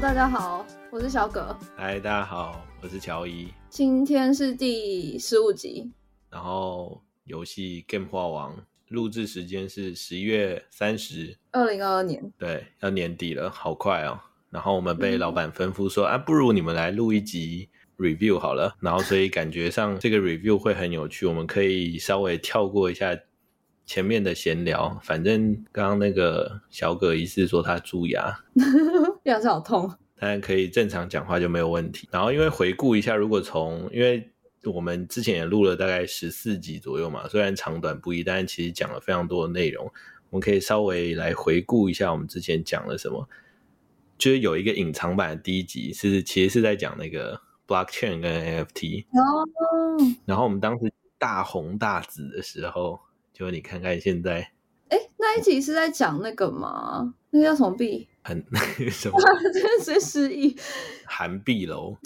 大家好，我是小葛。嗨，大家好，我是乔伊。今天是第十五集，然后游戏 Game 化王录制时间是十一月三十，二零二二年。对，要年底了，好快哦。然后我们被老板吩咐说，啊，不如你们来录一集 review 好了。然后所以感觉上这个 review 会很有趣，我们可以稍微跳过一下前面的闲聊。反正刚刚那个小葛疑似说他蛀牙，牙齿好痛。当然可以正常讲话就没有问题。然后因为回顾一下，如果从因为我们之前也录了大概十四集左右嘛，虽然长短不一，但是其实讲了非常多的内容。我们可以稍微来回顾一下我们之前讲了什么。就是有一个隐藏版的第一集是其实是在讲那个 blockchain 跟 NFT。哦，然后我们当时大红大紫的时候，就你看看现在哎，那一集是在讲那个吗？那个叫什么币？很那个 什么 真的是失忆。韩币楼。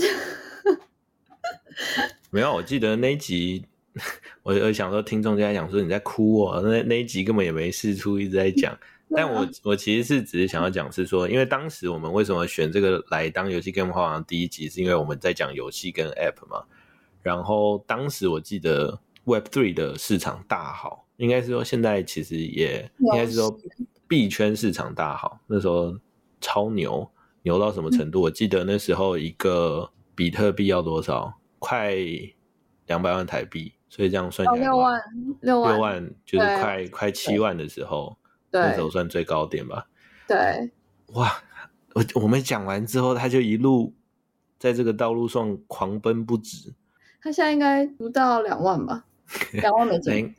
没有，我记得那一集，我我想说听众就在讲说你在哭哦，那那一集根本也没事出，一直在讲。但我我其实是只是想要讲是说，因为当时我们为什么选这个来当游戏 Game 化王第一集，是因为我们在讲游戏跟 App 嘛。然后当时我记得 Web Three 的市场大好，应该是说现在其实也应该是说币圈市场大好，那时候超牛，牛到什么程度？我记得那时候一个比特币要多少？快两百万台币，所以这样算起来六万六万六万就是快快七万的时候。那时候算最高点吧。对，哇，我我们讲完之后，他就一路在这个道路上狂奔不止。他现在应该不到两万吧？两万美金，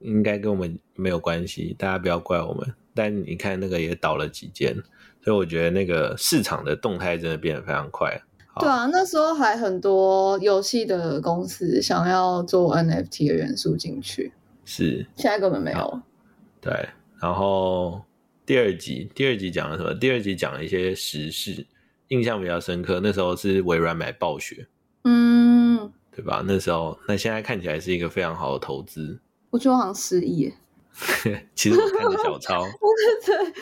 应该跟我们没有关系，大家不要怪我们。但你看那个也倒了几间，所以我觉得那个市场的动态真的变得非常快。对啊，那时候还很多游戏的公司想要做 NFT 的元素进去，是现在根本没有。对。然后第二集，第二集讲了什么？第二集讲了一些时事，印象比较深刻。那时候是微软买暴雪，嗯，对吧？那时候，那现在看起来是一个非常好的投资。我觉得好像失忆。其实我看的小抄。对对，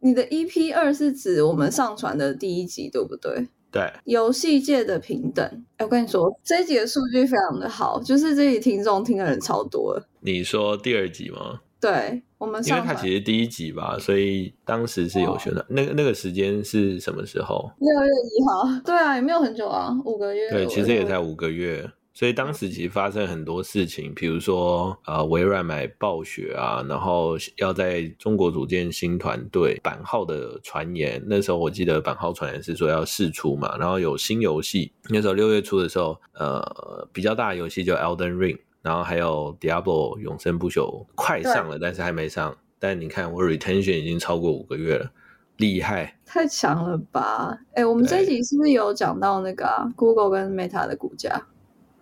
你的 EP 二是指我们上传的第一集，对不对？对。游戏界的平等。哎，我跟你说，这一集的数据非常的好，就是这集听众听的人超多。你说第二集吗？对。我们因为它其实第一集吧，所以当时是有宣传。那个那个时间是什么时候？六月一号。对啊，也没有很久啊，五个月。对，其实也才五个月。所以当时其实发生很多事情，比如说呃，微软买暴雪啊，然后要在中国组建新团队，版号的传言。那时候我记得版号传言是说要试出嘛，然后有新游戏。那时候六月初的时候，呃，比较大的游戏就 Elden Ring。然后还有 Diablo 永生不朽快上了，但是还没上。但你看我 retention 已经超过五个月了，厉害！太强了吧？哎，我们这一集是不是有讲到那个 Google 跟 Meta 的股价？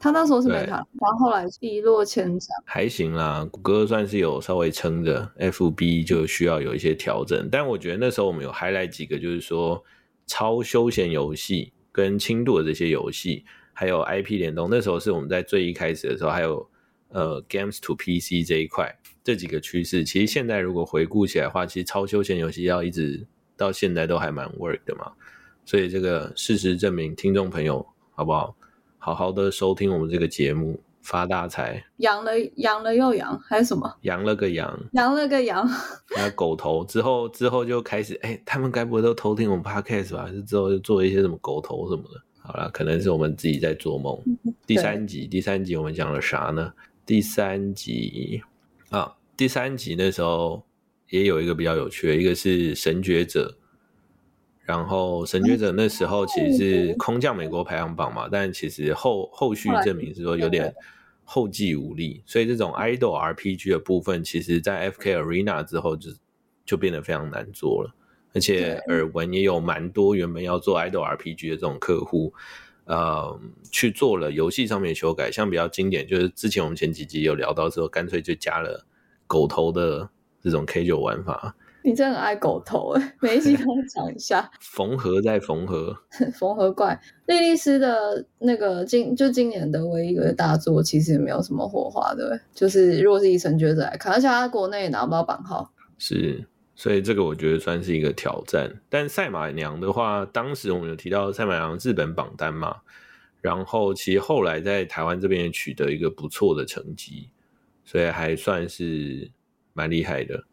他那时候是 Meta，然后后来一落千丈。还行啦，谷歌算是有稍微撑着，FB 就需要有一些调整。但我觉得那时候我们有 highlight 几个，就是说超休闲游戏跟轻度的这些游戏，还有 IP 联动。那时候是我们在最一开始的时候，还有。呃，games to PC 这一块，这几个趋势，其实现在如果回顾起来的话，其实超休闲游戏要一直到现在都还蛮 work 的嘛。所以这个事实证明，听众朋友好不好？好好的收听我们这个节目，发大财。养了养了又养，还有什么？养了个羊，养了个羊。那狗头之后之后就开始，哎，他们该不会都偷听我们 podcast 吧？之后就做一些什么狗头什么的。好了，可能是我们自己在做梦。第三集，第三集我们讲了啥呢？第三集啊，第三集那时候也有一个比较有趣的，一个是神觉者，然后神觉者那时候其实是空降美国排行榜嘛，但其实后后续证明是说有点后继无力，所以这种 idol RPG 的部分，其实在 FK Arena 之后就就变得非常难做了，而且耳闻也有蛮多原本要做 idol RPG 的这种客户。呃，去做了游戏上面修改，像比较经典，就是之前我们前几集有聊到之后，干脆就加了狗头的这种 K 九玩法。你真的很爱狗头哎，每一集都讲一下。缝合再缝合，缝合怪。莉莉丝的那个今就今年的唯一一个大作，其实也没有什么火花对，就是如果是以神觉者来看，而且他国内也拿不到版号。是，所以这个我觉得算是一个挑战。但赛马娘的话，当时我们有提到赛马娘日本榜单嘛，然后其实后来在台湾这边也取得一个不错的成绩，所以还算是蛮厉害的。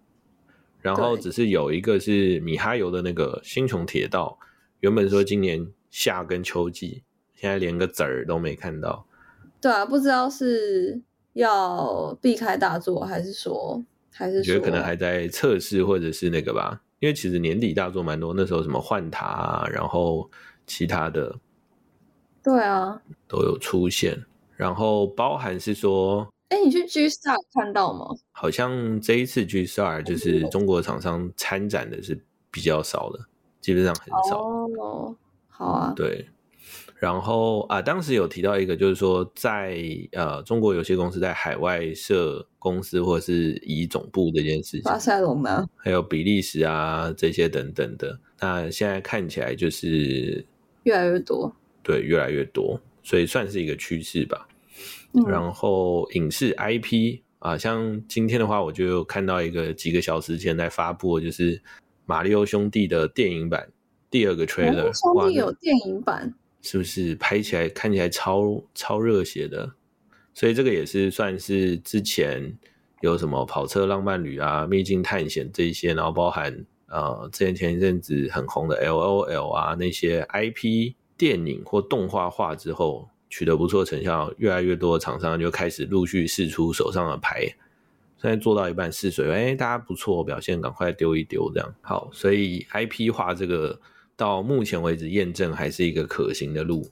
然后只是有一个是米哈游的那个星穹铁道，原本说今年夏跟秋季，现在连个子儿都没看到。对啊，不知道是要避开大作，还是说还是觉得可能还在测试，或者是那个吧。因为其实年底大作蛮多，那时候什么幻塔啊，然后其他的，对啊，都有出现。然后包含是说，哎，你去 G Star 看到吗？好像这一次 G Star 就是中国厂商参展的是比较少的，基本上很少。哦，好啊，对。然后啊，当时有提到一个，就是说在呃中国有些公司在海外设公司或者是以总部这件事情，巴塞隆呢，还有比利时啊这些等等的，那现在看起来就是越来越多，对，越来越多，所以算是一个趋势吧。然后影视 IP 啊，像今天的话，我就看到一个几个小时前在发布，就是马里奥兄弟的电影版第二个 trailer，兄弟有电影版。是不是拍起来看起来超超热血的？所以这个也是算是之前有什么跑车浪漫旅啊、秘境探险这一些，然后包含呃之前前一阵子很红的 L O L 啊那些 I P 电影或动画化之后取得不错成效，越来越多的厂商就开始陆续试出手上的牌，现在做到一半试水，哎，大家不错表现，赶快丢一丢这样。好，所以 I P 化这个。到目前为止，验证还是一个可行的路。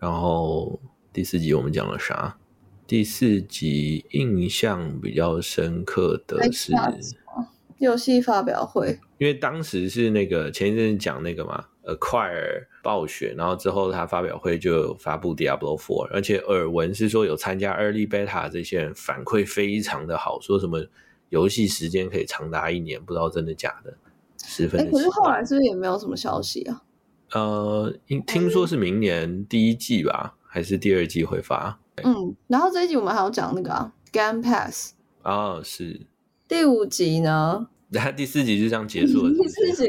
然后第四集我们讲了啥？第四集印象比较深刻的是游戏发表会，因为当时是那个前一阵讲那个嘛，Acquire 暴雪，然后之后他发表会就发布 Diablo Four，而且耳闻是说有参加 Early Beta 这些人反馈非常的好，说什么游戏时间可以长达一年，不知道真的假的。十分。哎，可是后来是不是也没有什么消息啊？呃，听听说是明年第一季吧，还是第二季会发？嗯，然后这一集我们还要讲那个 Game Pass 啊，是第五集呢。然 后第四集就这样结束了。第四集，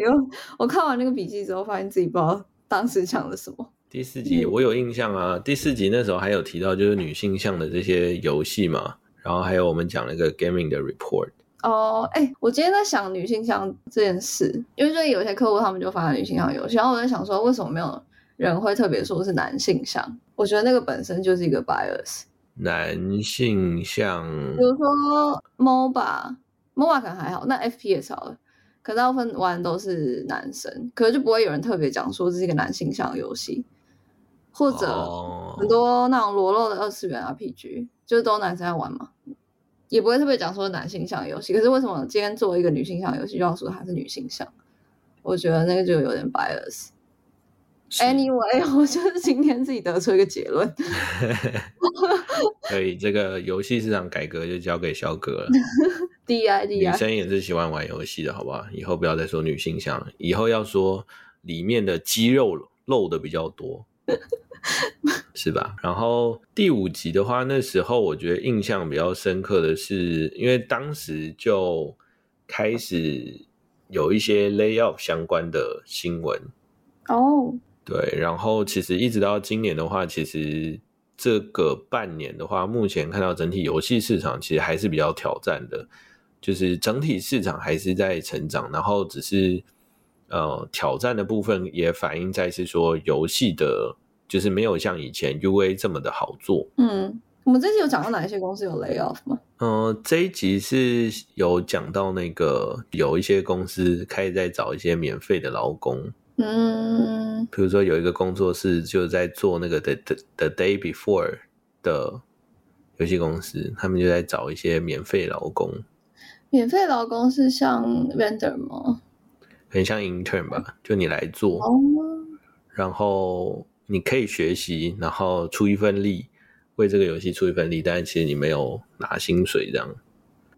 我看完那个笔记之后，发现自己不知道当时讲了什么。第四集我有印象啊，第四集那时候还有提到就是女性向的这些游戏嘛，然后还有我们讲那个 Gaming 的 Report。哦，哎，我今天在想女性向这件事，因为最近有些客户他们就发女性向游戏，然后我在想说，为什么没有人会特别说是男性向？我觉得那个本身就是一个 bias。男性向，比如说 MOBA，MOBA 可能还好，那 FPS 好了，可大部分玩都是男生，可能就不会有人特别讲说这是一个男性向游戏，或者很多那种裸露的二次元 RPG，就是都男生在玩嘛。也不会特别讲说男性向游戏，可是为什么今天做一个女性向游戏就要说它是女性向？我觉得那个就有点 bias。Anyway，我就是今天自己得出一个结论。所以这个游戏市场改革就交给小哥了。D I D I，女生也是喜欢玩游戏的，好不好？以后不要再说女性向，以后要说里面的肌肉露的比较多。是吧？然后第五集的话，那时候我觉得印象比较深刻的是，因为当时就开始有一些 layout 相关的新闻哦。对，然后其实一直到今年的话，其实这个半年的话，目前看到整体游戏市场其实还是比较挑战的，就是整体市场还是在成长，然后只是呃挑战的部分也反映在是说游戏的。就是没有像以前 U A 这么的好做。嗯，我们这集有讲到哪一些公司有 lay off 吗？嗯，这一集是有讲到那个有一些公司开始在找一些免费的劳工。嗯，比如说有一个工作室就在做那个 the the day before 的游戏公司，他们就在找一些免费劳工。免费劳工是像 vendor 吗？很像 intern 吧，就你来做，然后。你可以学习，然后出一份力，为这个游戏出一份力，但是其实你没有拿薪水这样。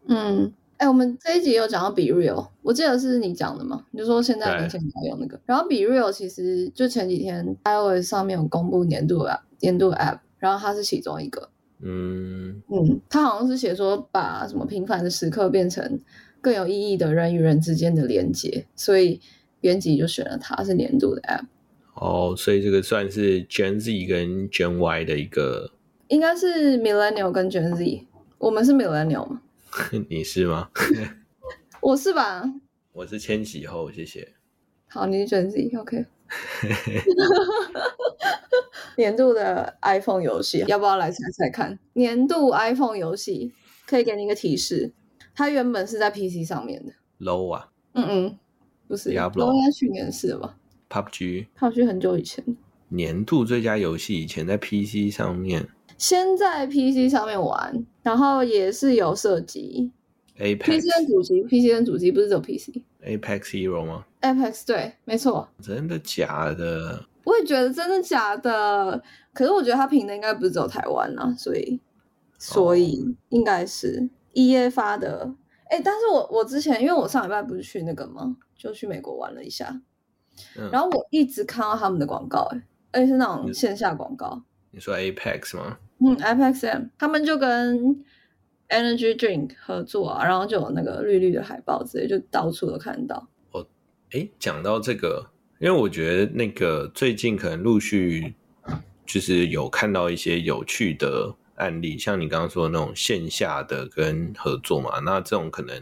嗯，哎，我们这一集有讲到 Be Real，我记得是你讲的嘛？你就说现在年轻人用那个，然后 Be Real 其实就前几天 iOS 上面有公布年度 App，年度 App，然后它是其中一个。嗯嗯，它好像是写说把什么平凡的时刻变成更有意义的人与人之间的连接，所以编辑就选了它是年度的 App。哦，所以这个算是 Gen Z 跟 Gen Y 的一个，应该是 Millennial 跟 Gen Z，我们是 Millennial 吗？你是吗？我是吧？我是千禧后，谢谢。好，你是 Gen Z，OK。年度的 iPhone 游戏，要不要来猜猜看？年度 iPhone 游戏可以给你一个提示，它原本是在 PC 上面的。Low 啊？嗯嗯，不是。Diablo 应该去年是吧？PUBG，PUBG 很久以前。年度最佳游戏以前在 PC 上面，先在 PC 上面玩，然后也是有涉及 Apex。PC 跟主机，PC 跟主机不是只有 PC。Apex Hero 吗？Apex 对，没错。真的假的？我也觉得真的假的。可是我觉得它评的应该不是只有台湾啊，所以所以应该是 E A 发的。哎，但是我我之前因为我上礼拜不是去那个吗？就去美国玩了一下，然后我一直看到他们的广告，哎，而且是那种线下广告。你说 Apex 吗？嗯，Apex M，他们就跟 Energy Drink 合作啊，然后就有那个绿绿的海报之类，就到处都看到。哦，哎，讲到这个，因为我觉得那个最近可能陆续。就是有看到一些有趣的案例，像你刚刚说的那种线下的跟合作嘛，那这种可能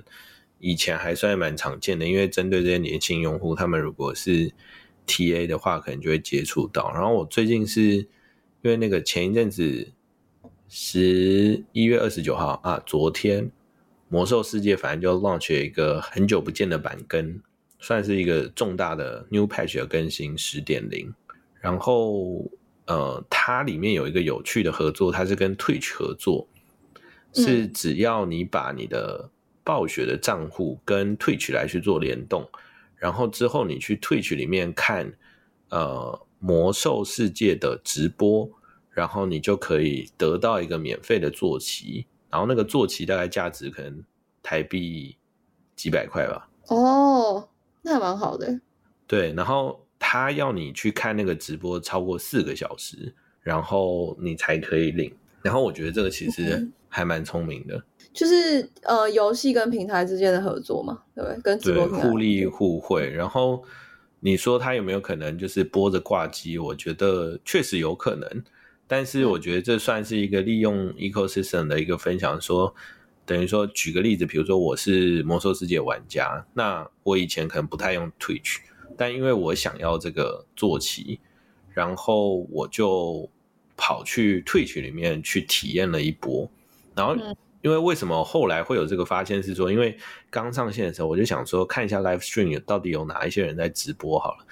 以前还算蛮常见的，因为针对这些年轻用户，他们如果是 TA 的话，可能就会接触到。然后我最近是因为那个前一阵子十一月二十九号啊，昨天魔兽世界反正就 launch 了一个很久不见的版更，算是一个重大的 new patch 的更新十点零，然后。呃，它里面有一个有趣的合作，它是跟 Twitch 合作，是只要你把你的暴雪的账户跟 Twitch 来去做联动，然后之后你去 Twitch 里面看呃魔兽世界的直播，然后你就可以得到一个免费的坐骑，然后那个坐骑大概价值可能台币几百块吧。哦，那还蛮好的。对，然后。他要你去看那个直播超过四个小时，然后你才可以领。然后我觉得这个其实还蛮聪明的，就是呃，游戏跟平台之间的合作嘛，对不对？跟直播互利互惠。然后你说他有没有可能就是播着挂机？我觉得确实有可能，但是我觉得这算是一个利用 ecosystem 的一个分享。说等于说举个例子，比如说我是魔兽世界玩家，那我以前可能不太用 Twitch。但因为我想要这个坐骑，然后我就跑去 Twitch 里面去体验了一波。然后，因为为什么后来会有这个发现？是说，因为刚上线的时候，我就想说看一下 Live Stream 到底有哪一些人在直播好了。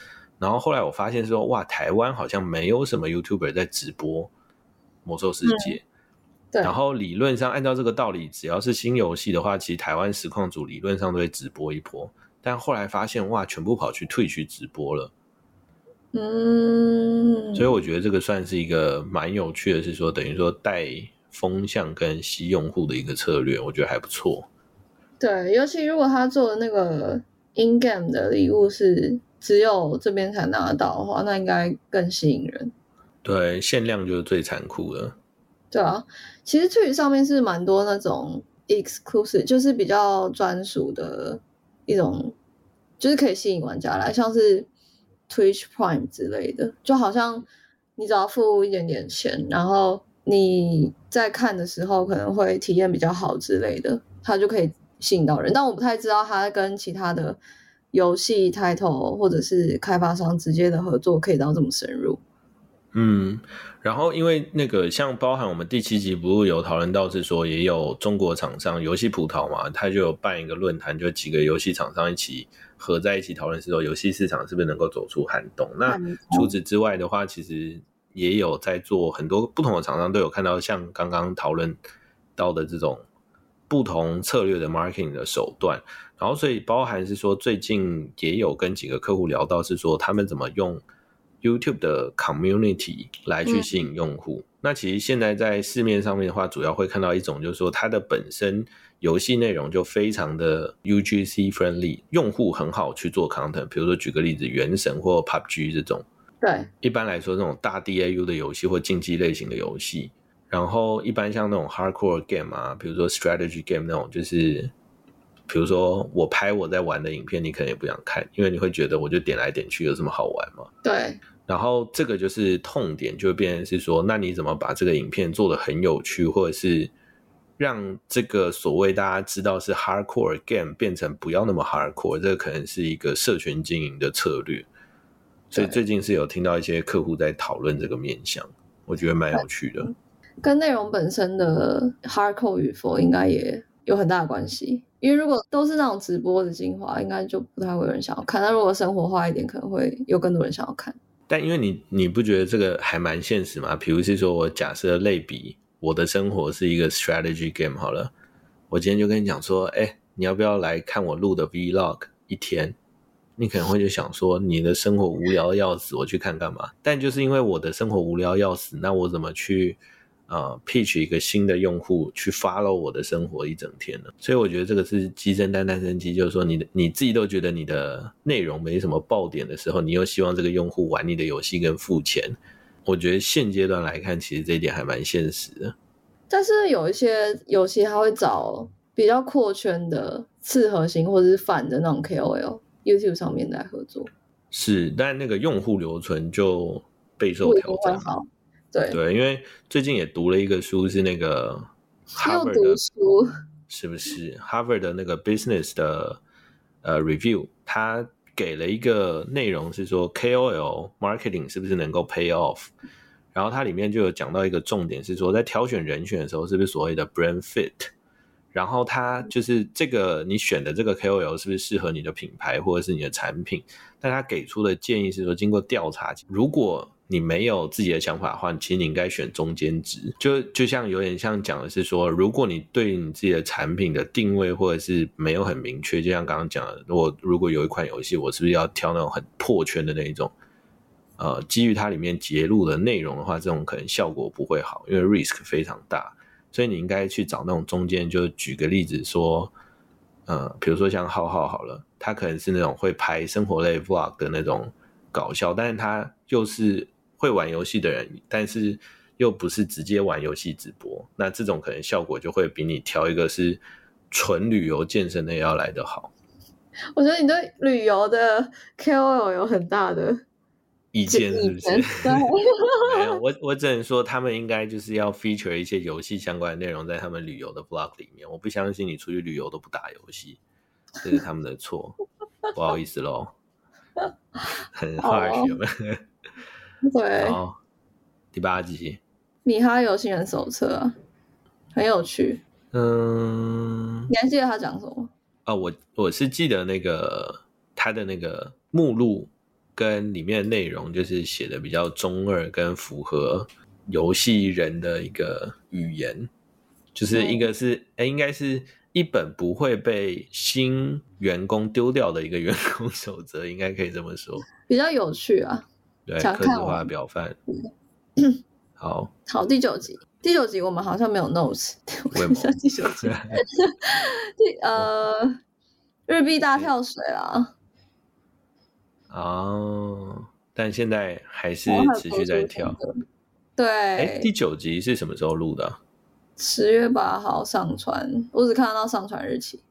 然后后来我发现说，哇，台湾好像没有什么 YouTuber 在直播魔兽世界。对。然后理论上按照这个道理，只要是新游戏的话，其实台湾实况组理论上都会直播一波。但后来发现，哇，全部跑去退去直播了。嗯，所以我觉得这个算是一个蛮有趣的，是说等于说带风向跟吸用户的一个策略，我觉得还不错。对，尤其如果他做的那个 in game 的礼物是只有这边才拿得到的话，那应该更吸引人。对，限量就是最残酷的。对啊，其实 Twitch 上面是蛮多那种 exclusive，就是比较专属的。一种就是可以吸引玩家来，像是 Twitch Prime 之类的，就好像你只要付一点点钱，然后你在看的时候可能会体验比较好之类的，它就可以吸引到人。但我不太知道它跟其他的游戏 title 或者是开发商直接的合作可以到这么深入。嗯，然后因为那个像包含我们第七集不是有讨论到是说也有中国厂商游戏葡萄嘛，他就有办一个论坛，就几个游戏厂商一起合在一起讨论，是说游戏市场是不是能够走出寒冬。那除此之外的话，其实也有在做很多不同的厂商都有看到像刚刚讨论到的这种不同策略的 marketing 的手段，然后所以包含是说最近也有跟几个客户聊到是说他们怎么用。YouTube 的 community 来去吸引用户，那其实现在在市面上面的话，主要会看到一种，就是说它的本身游戏内容就非常的 UGC friendly，用户很好去做 content。比如说举个例子，原神或 PUBG 这种，对，一般来说这种大 DAU 的游戏或竞技类型的游戏，然后一般像那种 hardcore game 啊，比如说 strategy game 那种，就是比如说我拍我在玩的影片，你可能也不想看，因为你会觉得我就点来点去有什么好玩吗？对。然后这个就是痛点，就变成是说，那你怎么把这个影片做的很有趣，或者是让这个所谓大家知道是 hardcore game 变成不要那么 hardcore，这个可能是一个社群经营的策略。所以最近是有听到一些客户在讨论这个面向，我觉得蛮有趣的。跟内容本身的 hardcore 与否应该也有很大的关系，因为如果都是那种直播的精华，应该就不太会有人想要看。那如果生活化一点，可能会有更多人想要看。但因为你你不觉得这个还蛮现实吗？比如是说我假设类比我的生活是一个 strategy game 好了，我今天就跟你讲说，哎，你要不要来看我录的 vlog 一天？你可能会就想说，你的生活无聊要死，我去看干嘛？但就是因为我的生活无聊要死，那我怎么去？呃，pitch 一个新的用户去 follow 我的生活一整天了，所以我觉得这个是鸡生蛋，蛋生鸡，就是说你的你自己都觉得你的内容没什么爆点的时候，你又希望这个用户玩你的游戏跟付钱，我觉得现阶段来看，其实这一点还蛮现实的。但是有一些游戏他会找比较扩圈的次核心或者是反的那种 KOL，YouTube 上面来合作。是，但那个用户留存就备受挑战。对对，因为最近也读了一个书，是那个 Harvard 的书，是不是 Harvard 的那个 Business 的呃 Review？他给了一个内容是说 KOL marketing 是不是能够 pay off？然后它里面就有讲到一个重点是说，在挑选人选的时候，是不是所谓的 brand fit？然后他就是这个你选的这个 KOL 是不是适合你的品牌或者是你的产品？但他给出的建议是说，经过调查，如果你没有自己的想法的话，其实你应该选中间值。就就像有点像讲的是说，如果你对你自己的产品的定位或者是没有很明确，就像刚刚讲的，我如果有一款游戏，我是不是要挑那种很破圈的那一种？呃，基于它里面揭露的内容的话，这种可能效果不会好，因为 risk 非常大。所以你应该去找那种中间。就举个例子说，呃，比如说像浩浩好了，他可能是那种会拍生活类 vlog 的那种搞笑，但是他又是。会玩游戏的人，但是又不是直接玩游戏直播，那这种可能效果就会比你挑一个是纯旅游健身的要来得好。我觉得你对旅游的 KOL 有很大的意见，是不是？没有，我我只能说他们应该就是要 feature 一些游戏相关的内容在他们旅游的 blog 里面。我不相信你出去旅游都不打游戏，这是他们的错，不好意思喽，很 harsh 有没有？对，第八集，米哈游戏人手册，很有趣。嗯，你还记得他讲什么？啊，我我是记得那个他的那个目录跟里面的内容，就是写的比较中二，跟符合游戏人的一个语言，就是一个是哎，应该是一本不会被新员工丢掉的一个员工守则，应该可以这么说，比较有趣啊。对，克制化表范。好，好，第九集，第九集我们好像没有 notes。问一下第九集，第呃，日币大跳水啦。哦，但现在还是持续在跳。对，哎，第九集是什么时候录的？十月八号上传，我只看到上传日期。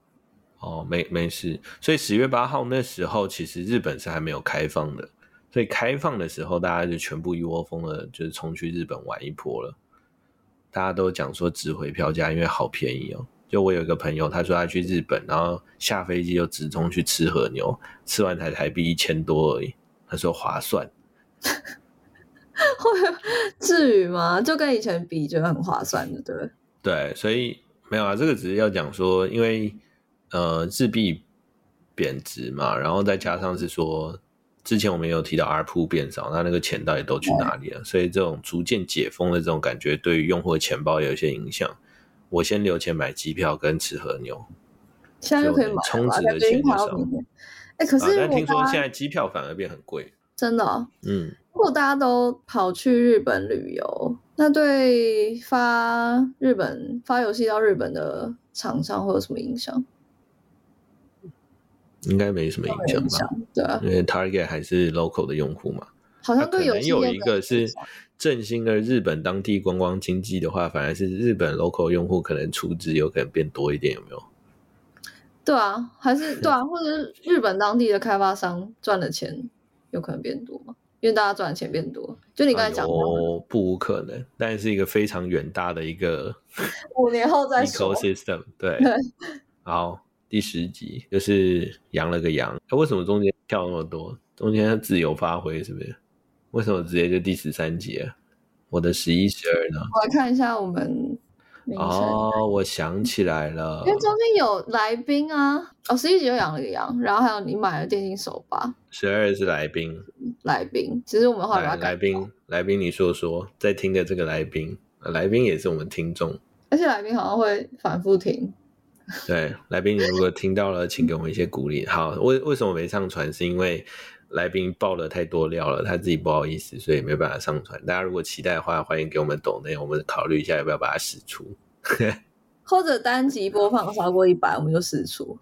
哦，没没事，所以十月八号那时候其实日本是还没有开放的。所以开放的时候，大家就全部一窝蜂的，就是冲去日本玩一波了。大家都讲说值回票价，因为好便宜哦。就我有一个朋友，他说他去日本，然后下飞机就直冲去吃和牛，吃完才台币一千多而已。他说划算。会至于吗？就跟以前比，觉得很划算的，对不对？对，所以没有啊，这个只是要讲说，因为呃日币贬值嘛，然后再加上是说。之前我们有提到 R 铺变少，那那个钱到底都去哪里了？所以这种逐渐解封的这种感觉，对于用户的钱包有一些影响。我先留钱买机票跟吃和牛，现在就可以买充值的钱就少。哎，可是但听说现在机票反而变很贵，真的？嗯。如果大家都跑去日本旅游，那对发日本发游戏到日本的厂商会有什么影响？应该没什么影响吧？对啊，因为 Target 还是 local 的用户嘛。好像可能有一个是振兴的日本当地观光经济的话，反而是日本 local 用户可能出资有可能变多一点，有没有？对啊，还是对啊，或者是日本当地的开发商赚的钱有可能变多吗？因为大家赚的钱变多，就你刚才讲的，哦，不无可能，但是一个非常远大的一个 五年后再说。ecosystem 对，好，第十集就是羊了个羊，他为什么中间跳那么多？中间自由发挥是不是？为什么直接就第十三集啊？我的十一、十二呢？我来看一下我们。哦，我想起来了，因为中间有来宾啊。哦，十一集又养了个羊，然后还有你买了电竞手把。十二是来宾，来宾。其实我们后来把来宾，来宾，你说说，在听的这个来宾，来宾也是我们听众，而且来宾好像会反复听。对，来宾，如果听到了，请给我们一些鼓励。好，为为什么没上传？是因为。来宾爆了太多料了，他自己不好意思，所以没办法上传。大家如果期待的话，欢迎给我们抖内，我们考虑一下要不要把它使出。或者单集播放超过一百，我们就使出。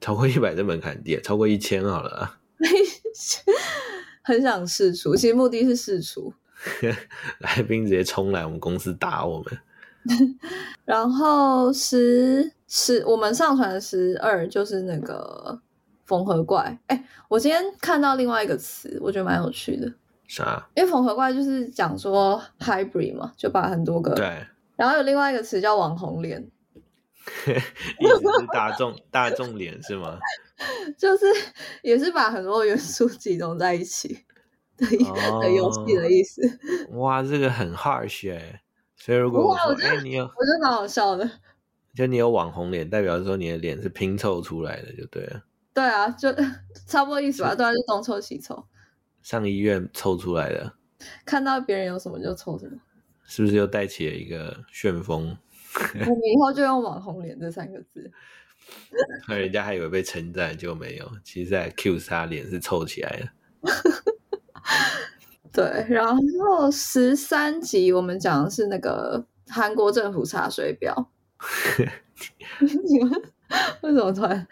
超过一百的门槛低，超过一千好了。很想试出，其实目的是试出。来宾直接冲来我们公司打我们。然后十十，我们上传十二就是那个。缝合怪，哎，我今天看到另外一个词，我觉得蛮有趣的。啥？因为缝合怪就是讲说 hybrid 嘛，就把很多个对。然后有另外一个词叫网红脸，意思是大众大众脸是吗？就是也是把很多元素集中在一起的的游戏的意思。哇，这个很 harsh 哎。所以如果我觉得你有，我觉得蛮好笑的。就你有网红脸，代表说你的脸是拼凑出来的，就对了。对啊，就 差不多意思吧。对啊，就东凑西凑，上医院凑出来的。看到别人有什么就凑什么，是不是又带起了一个旋风？我们以后就用“网红脸”这三个字。那人家还以为被称赞，就没有。其实在 Q 杀脸是凑起来的。对，然后十三集我们讲的是那个韩国政府查水表。你们。为什么突然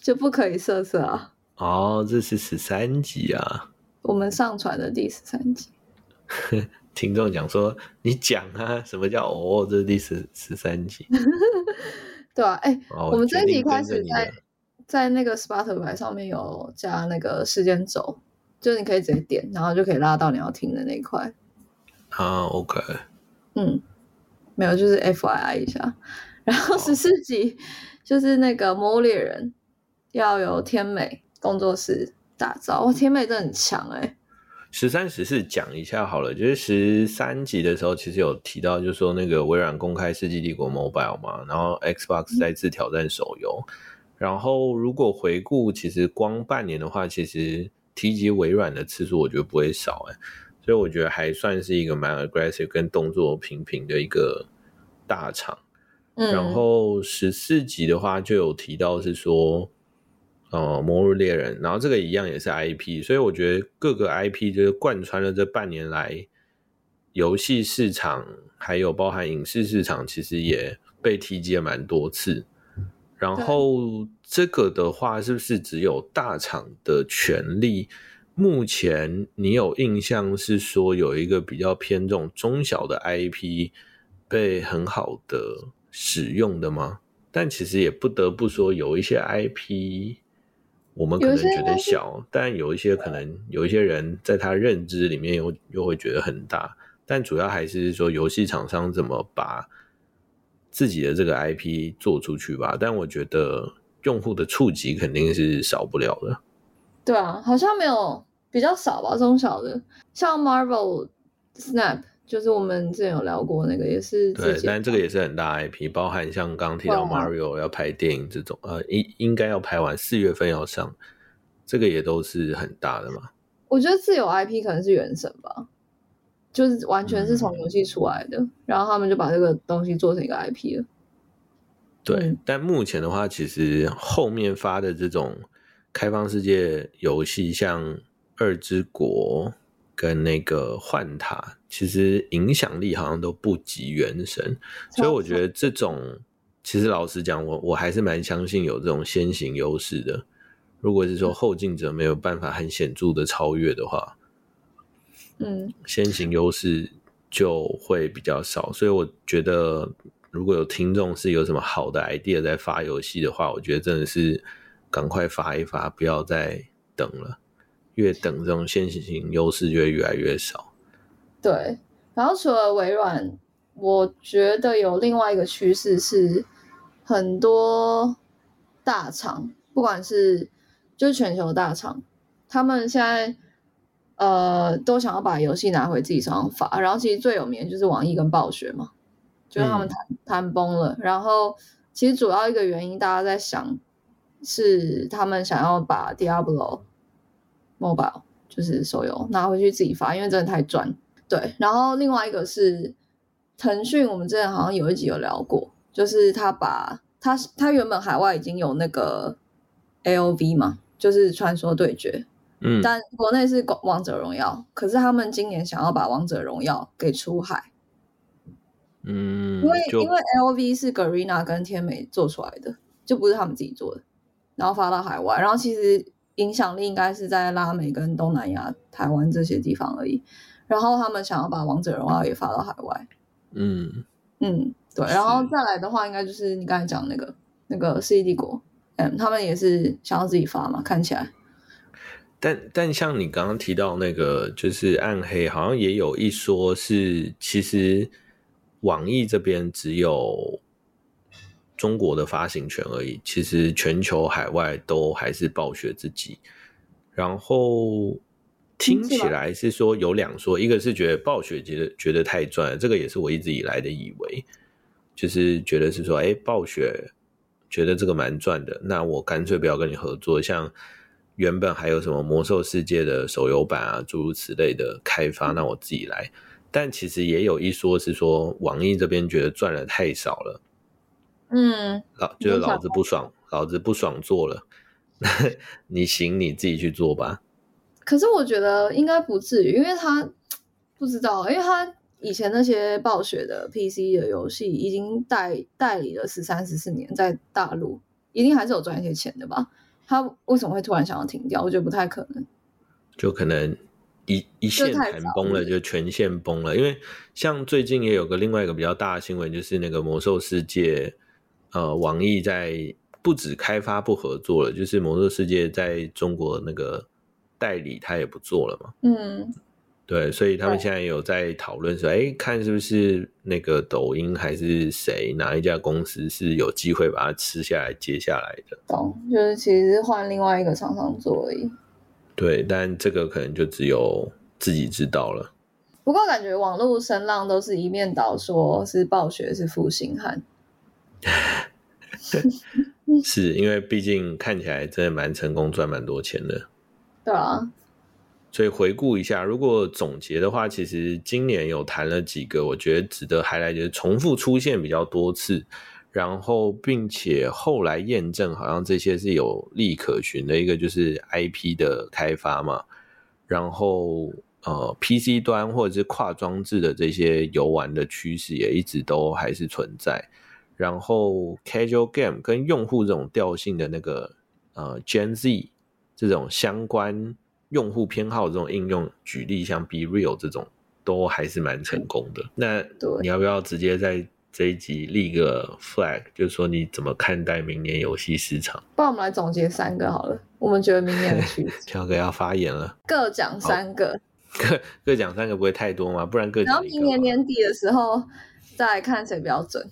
就不可以色色啊？哦，这是十三集啊！我们上传的第十三集。听众讲说：“你讲啊，什么叫哦？这是第十十三集，对啊，哎，我们这一集开始在在那个 Spotify 上面有加那个时间轴，就你可以直接点，然后就可以拉到你要听的那一块。啊，OK，嗯，没有，就是 FYI 一下。然后十四集。就是那个《魔物猎人》，要由天美工作室打造。哇，天美真的很强哎！十三十四讲一下好了，就是十三集的时候，其实有提到，就是说那个微软公开《世纪帝国 Mobile》嘛，然后 Xbox 再次挑战手游。然后如果回顾，其实光半年的话，其实提及微软的次数，我觉得不会少哎。所以我觉得还算是一个蛮 aggressive 跟动作频频的一个大厂。然后十四集的话就有提到是说，呃，魔物猎人，然后这个一样也是 IP，所以我觉得各个 IP 就是贯穿了这半年来，游戏市场还有包含影视市场，其实也被提及了蛮多次。然后这个的话，是不是只有大厂的权利？目前你有印象是说有一个比较偏重中小的 IP 被很好的。使用的吗？但其实也不得不说，有一些 IP，我们可能觉得小，但有一些可能有一些人在他认知里面又又会觉得很大。但主要还是说，游戏厂商怎么把自己的这个 IP 做出去吧。但我觉得用户的触及肯定是少不了的。对啊，好像没有比较少吧，中小的，像 Marvel Snap。就是我们之前有聊过那个，也是对，但这个也是很大 IP，包含像刚刚提到 Mario 要拍电影这种，呃，应应该要拍完四月份要上，这个也都是很大的嘛。我觉得自有 IP 可能是原神吧，就是完全是从游戏出来的，然后他们就把这个东西做成一个 IP 了。对，但目前的话，其实后面发的这种开放世界游戏，像二之国。跟那个幻塔，其实影响力好像都不及原神，所以我觉得这种，其实老实讲，我我还是蛮相信有这种先行优势的。如果是说后进者没有办法很显著的超越的话，嗯，先行优势就会比较少。所以我觉得如果有听众是有什么好的 idea 在发游戏的话，我觉得真的是赶快发一发，不要再等了。越等，这种先行性优势就会越来越少。对，然后除了微软，我觉得有另外一个趋势是，很多大厂，不管是就是全球大厂，他们现在呃都想要把游戏拿回自己手上发。然后其实最有名的就是网易跟暴雪嘛，就是他们谈谈崩了。然后其实主要一个原因，大家在想是他们想要把 Diablo。Mobile 就是手游拿回去自己发，因为真的太赚。对，然后另外一个是腾讯，我们之前好像有一集有聊过，就是他把他他原本海外已经有那个 A O V 嘛，就是传说对决，嗯，但国内是王者荣耀，可是他们今年想要把王者荣耀给出海，嗯，因为因为 L O V 是 Garena 跟天美做出来的，就不是他们自己做的，然后发到海外，然后其实。影响力应该是在拉美跟东南亚、台湾这些地方而已。然后他们想要把王者荣耀也发到海外。嗯嗯，对。然后再来的话，应该就是你刚才讲那个那个世纪帝国，嗯，他们也是想要自己发嘛，看起来。但但像你刚刚提到那个，就是暗黑，好像也有一说是，其实网易这边只有。中国的发行权而已，其实全球海外都还是暴雪自己。然后听起来是说有两说，一个是觉得暴雪觉得觉得太赚，这个也是我一直以来的以为，就是觉得是说，哎，暴雪觉得这个蛮赚的，那我干脆不要跟你合作。像原本还有什么魔兽世界的手游版啊，诸如此类的开发，那我自己来。但其实也有一说是说，网易这边觉得赚的太少了。嗯，老就是老子不爽，老子不爽做了，你行你自己去做吧。可是我觉得应该不至于，因为他不知道，因为他以前那些暴雪的 PC 的游戏已经代代理了十三十四年，在大陆一定还是有赚一些钱的吧？他为什么会突然想要停掉？我觉得不太可能，就可能一一线谈崩了，就全线崩了。因为像最近也有个另外一个比较大的新闻，就是那个魔兽世界。呃，网易在不止开发不合作了，就是魔兽世界在中国那个代理他也不做了嘛。嗯，对，所以他们现在有在讨论说，哎，看是不是那个抖音还是谁哪一家公司是有机会把它吃下来接下来的。懂，就是其实换另外一个厂商做而已。对，但这个可能就只有自己知道了。不过感觉网络声浪都是一面倒，说是暴雪是负心汉。是因为毕竟看起来真的蛮成功，赚蛮多钱的。对啊，所以回顾一下，如果总结的话，其实今年有谈了几个，我觉得值得还来就是重复出现比较多次，然后并且后来验证，好像这些是有利可循的。一个就是 IP 的开发嘛，然后呃 PC 端或者是跨装置的这些游玩的趋势也一直都还是存在。然后，casual game 跟用户这种调性的那个呃 Gen Z 这种相关用户偏好这种应用，举例像 Be Real 这种，都还是蛮成功的。那你要不要直接在这一集立个 flag，就是说你怎么看待明年游戏市场？帮我们来总结三个好了。我们觉得明年的趋势，乔哥要发言了，各讲三个，各各讲三个不会太多吗？不然各然后明年年底的时候再来看谁比较准。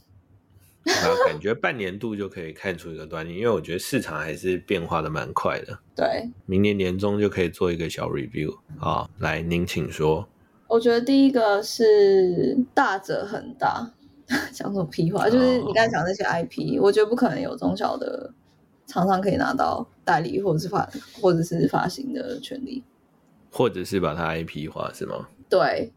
感觉半年度就可以看出一个端倪，因为我觉得市场还是变化的蛮快的。对，明年年中就可以做一个小 review 啊。来，您请说。我觉得第一个是大者很大，讲什么屁话？就是你刚才讲那些 IP，我觉得不可能有中小的厂商可以拿到代理或者是发或者是发行的权利，或者是把它 IP 化，是吗？对。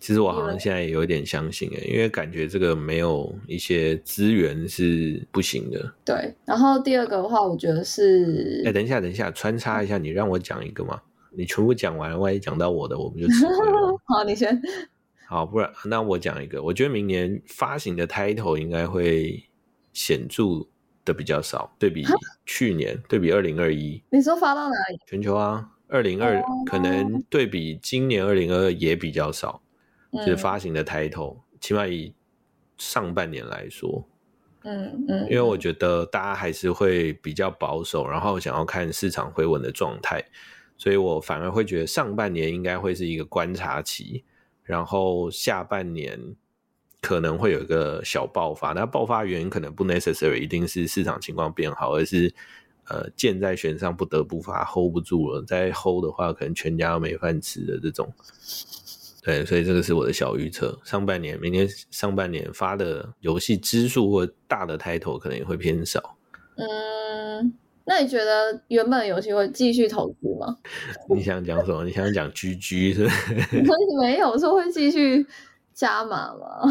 其实我好像现在也有点相信诶，因为感觉这个没有一些资源是不行的。对，然后第二个的话，我觉得是……哎，等一下，等一下，穿插一下，你让我讲一个嘛？你全部讲完，万一讲到我的，我们就吃亏了。好，你先。好，不然那我讲一个，我觉得明年发行的 title 应该会显著的比较少，对比去年，对比二零二一。你说发到哪里？全球啊，二零二可能对比今年二零二二也比较少。就是发行的抬头，起码以上半年来说，嗯嗯，因为我觉得大家还是会比较保守，然后想要看市场回稳的状态，所以我反而会觉得上半年应该会是一个观察期，然后下半年可能会有一个小爆发。那爆发原因可能不 necessary 一定是市场情况变好，而是呃箭在弦上不得不发，hold 不住了，再 hold 的话可能全家都没饭吃的这种。对，所以这个是我的小预测。上半年、明年上半年发的游戏支数或大的 title 可能也会偏少。嗯，那你觉得原本游戏会继续投资吗？你想讲什么？你想讲 GG 是？没有，说会继续加码吗？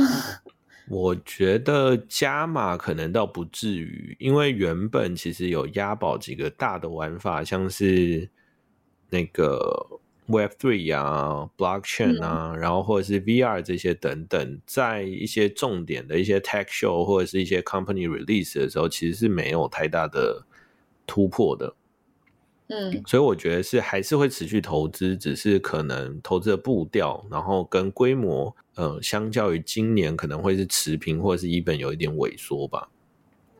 我觉得加码可能倒不至于，因为原本其实有押宝几个大的玩法，像是那个。Web Three 啊，Blockchain 啊，然后或者是 VR 这些等等，在一些重点的一些 Tech Show 或者是一些 Company Release 的时候，其实是没有太大的突破的。嗯，所以我觉得是还是会持续投资，只是可能投资的步调，然后跟规模，呃，相较于今年可能会是持平，或者是一本有一点萎缩吧。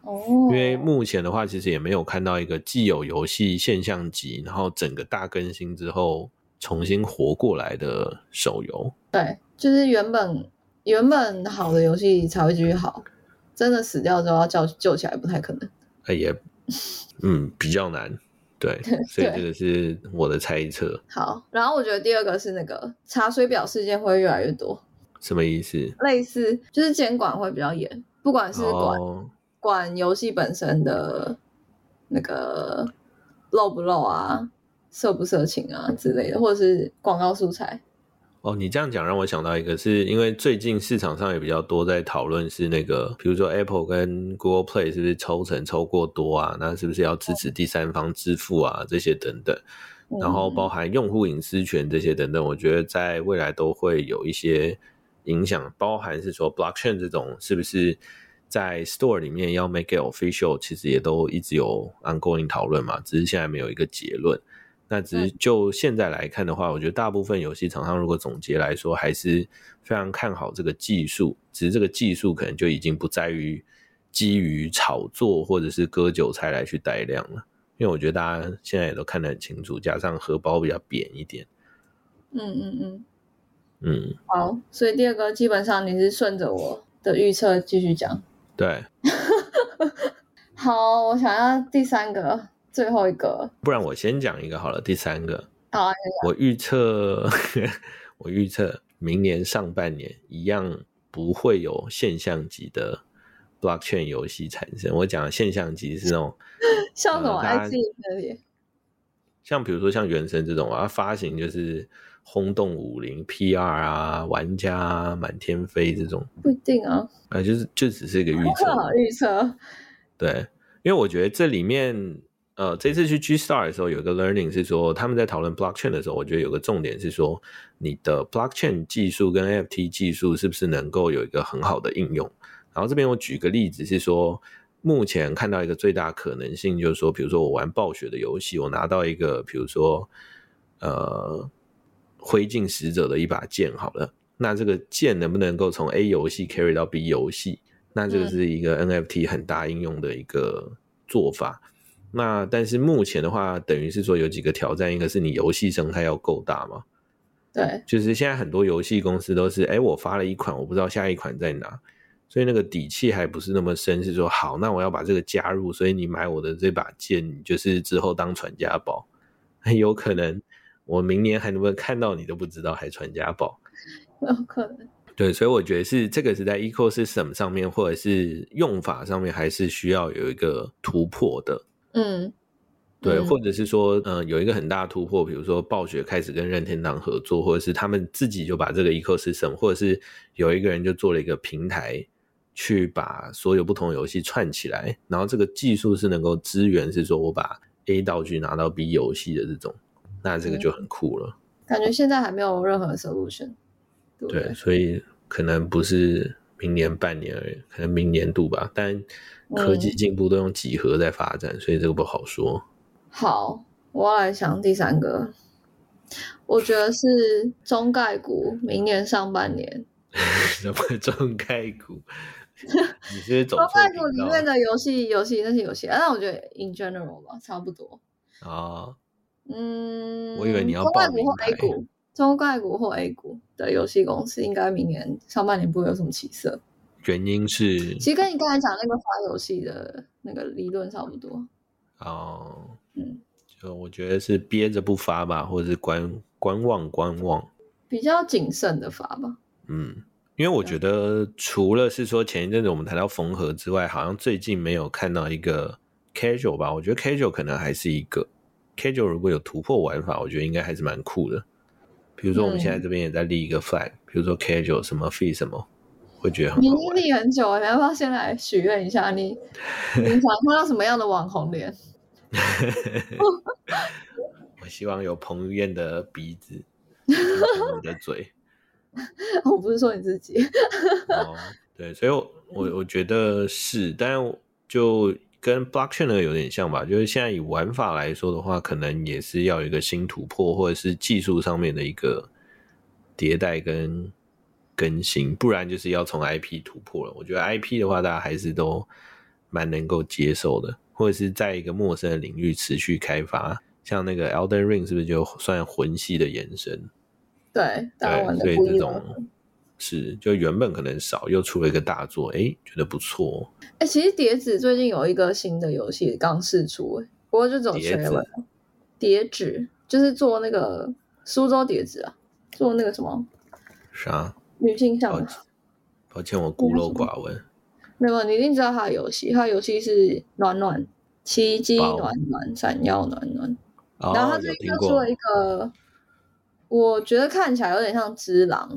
哦，因为目前的话，其实也没有看到一个既有游戏现象级，然后整个大更新之后。重新活过来的手游，对，就是原本原本好的游戏才会继续好，真的死掉之后要救救起来不太可能。哎也，嗯，比较难，对，所以这个是我的猜测。好，然后我觉得第二个是那个查水表事件会越来越多，什么意思？类似就是监管会比较严，不管是管管游戏本身的那个漏不漏啊。色不色情啊之类的，或者是广告素材。哦，你这样讲让我想到一个，是因为最近市场上也比较多在讨论，是那个比如说 Apple 跟 Google Play 是不是抽成抽过多啊？那是不是要支持第三方支付啊？这些等等，然后包含用户隐私权这些等等，我觉得在未来都会有一些影响。包含是说 Blockchain 这种是不是在 Store 里面要 make it official，其实也都一直有 ongoing 讨论嘛，只是现在没有一个结论。那只是就现在来看的话，我觉得大部分游戏厂商如果总结来说，还是非常看好这个技术。只是这个技术可能就已经不在于基于炒作或者是割韭菜来去带量了。因为我觉得大家现在也都看得很清楚，加上荷包比较扁一点。嗯嗯嗯嗯。好，所以第二个基本上你是顺着我的预测继续讲。对。好，我想要第三个。最后一个，不然我先讲一个好了。第三个，好啊，我预测，我预测明年上半年一样不会有现象级的 blockchain 游戏产生。我讲的现象级是那种 像什么 I G 那里，像比如说像原神这种啊，发行就是轰动武林 P R 啊，玩家满天飞这种，不一定啊，啊，就是就只是一个预测，预测，对，因为我觉得这里面。呃，这次去 G Star 的时候，有一个 learning 是说，他们在讨论 blockchain 的时候，我觉得有个重点是说，你的 blockchain 技术跟 NFT 技术是不是能够有一个很好的应用？然后这边我举个例子是说，目前看到一个最大可能性就是说，比如说我玩暴雪的游戏，我拿到一个比如说呃灰烬使者的一把剑，好了，那这个剑能不能够从 A 游戏 carry 到 B 游戏？那这个是一个 NFT 很大应用的一个做法。那但是目前的话，等于是说有几个挑战，一个是你游戏生态要够大嘛？对，就是现在很多游戏公司都是，哎，我发了一款，我不知道下一款在哪，所以那个底气还不是那么深。是说，好，那我要把这个加入，所以你买我的这把剑，就是之后当传家宝，很有可能我明年还能不能看到你都不知道，还传家宝，有可能。对，所以我觉得是这个是在 ecosystem 上面，或者是用法上面，还是需要有一个突破的。嗯，对，或者是说，嗯，有一个很大的突破，比如说暴雪开始跟任天堂合作，或者是他们自己就把这个 ecosystem，或者是有一个人就做了一个平台，去把所有不同游戏串起来，然后这个技术是能够支援，是说我把 A 道具拿到 B 游戏的这种，那这个就很酷了。感觉现在还没有任何 solution。对，所以可能不是明年半年而已，可能明年度吧，但。科技进步都用几何在发展，所以这个不好说。好，我要来想第三个，我觉得是中概股明年上半年。什么中概股？你是走错外国里面的游戏游戏那些游戏，啊但我觉得 in general 吧，差不多。啊？嗯，我以为你要中概股或报股，中概股或 A 股的游戏公司，应该明年上半年不会有什么起色。原因是其实跟你刚才讲那个发游戏的那个理论差不多。哦，嗯，就我觉得是憋着不发吧，或者是观观望观望。比较谨慎的发吧。嗯，因为我觉得除了是说前一阵子我们谈到缝合之外，好像最近没有看到一个 casual 吧。我觉得 casual 可能还是一个 casual，如果有突破玩法，我觉得应该还是蛮酷的。比如说我们现在这边也在立一个 flag，、比如说 casual 什么 fee 什么，会觉得很你已。经立很久了，你要不要先来许愿一下？你 你想看到什么样的网红脸？我希望有彭于晏的鼻子，我的嘴。我不是说你自己。哦，对，所以我我我觉得是，但就跟 blockchain 那个有点像吧，就是现在以玩法来说的话，可能也是要有一个新突破，或者是技术上面的一个迭代跟更新，不然就是要从 IP 突破了。我觉得 IP 的话，大家还是都蛮能够接受的，或者是在一个陌生的领域持续开发，像那个 Elden Ring 是不是就算魂系的延伸？对，对，所以这。种是就原本可能少，又出了一个大作，哎，觉得不错。哎、其实碟子最近有一个新的游戏刚试出、哎，不过就只有叠纸 trailer。叠纸就是做那个苏州叠纸啊，做那个什么啥？女性向的。抱歉，我孤陋寡闻。没有，你一定知道他的游戏，他的游戏是暖暖奇迹暖暖闪耀暖暖，哦，然后它有听过最近又出了一个，我觉得看起来有点像《只狼》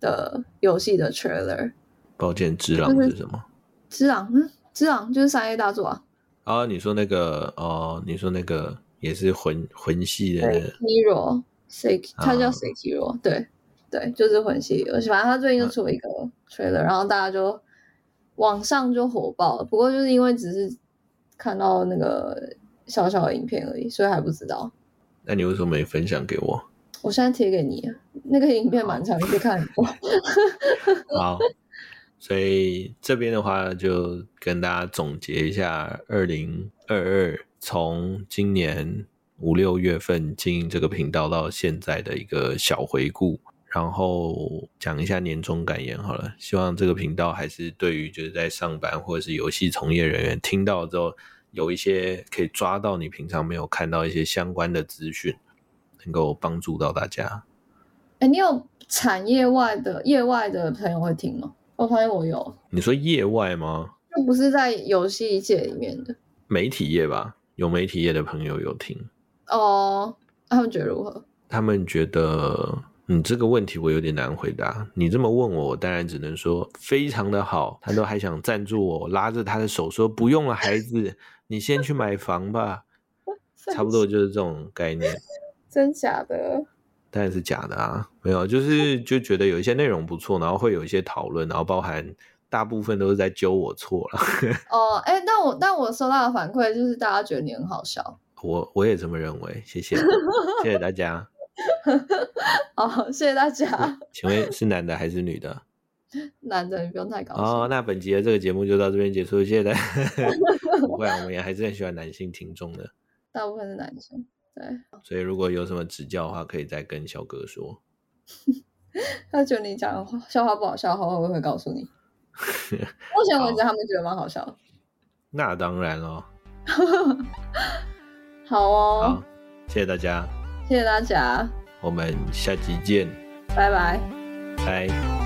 的游戏的 trailer。抱歉，只狼是是什么？只狼，嗯，只狼就是三 A 大作啊，啊，你说那个哦，你说那个也是魂魂系的那对个，Hero Sek，它叫啊 Sekiro，、对对，就是魂系游戏。反正他最近就出了一个 trailer，、然后大家就网上就火爆了。不过就是因为只是看到那个小小的影片而已，所以还不知道。那你为什么没分享给我？我现在贴给你，那个影片蛮长，你可以看很多。好，所以这边的话就跟大家总结一下，二零二二从今年五六月份经营这个频道到现在的一个小回顾，然后讲一下年终感言好了。希望这个频道还是对于就是在上班或者是游戏从业人员听到之后，有一些可以抓到你平常没有看到一些相关的资讯，能够帮助到大家。哎，你有产业外的业外的朋友会听吗？我发现我有，你说业外吗？就不是在游戏界里面的媒体业吧，有媒体业的朋友有听，哦。他们觉得如何？他们觉得你这个问题我有点难回答。你这么问我，我当然只能说非常的好。他都还想赞助我，拉着他的手说不用了，孩子，你先去买房吧。差不多就是这种概念，真假的？当然是假的啊，没有，就是就觉得有一些内容不错，然后会有一些讨论，然后包含大部分都是在揪我错了。哦，哎，但我但我收到的反馈就是大家觉得你很好笑。我我也这么认为，谢谢，谢谢大家。哦，谢谢大家。请问是男的还是女的？男的你不用太高兴。哦，那本集的这个节目就到这边结束，谢谢大家。不会啊，我们也还是很喜欢男性听众的，大部分是男生。对，所以如果有什么指教的话，可以再跟小哥说。他觉得你讲的话笑话不好笑的话，会不会告诉你？目前为止，他们觉得蛮好笑的。那当然喽，好哦，好，谢谢大家，谢谢大家，我们下集见，拜拜。拜。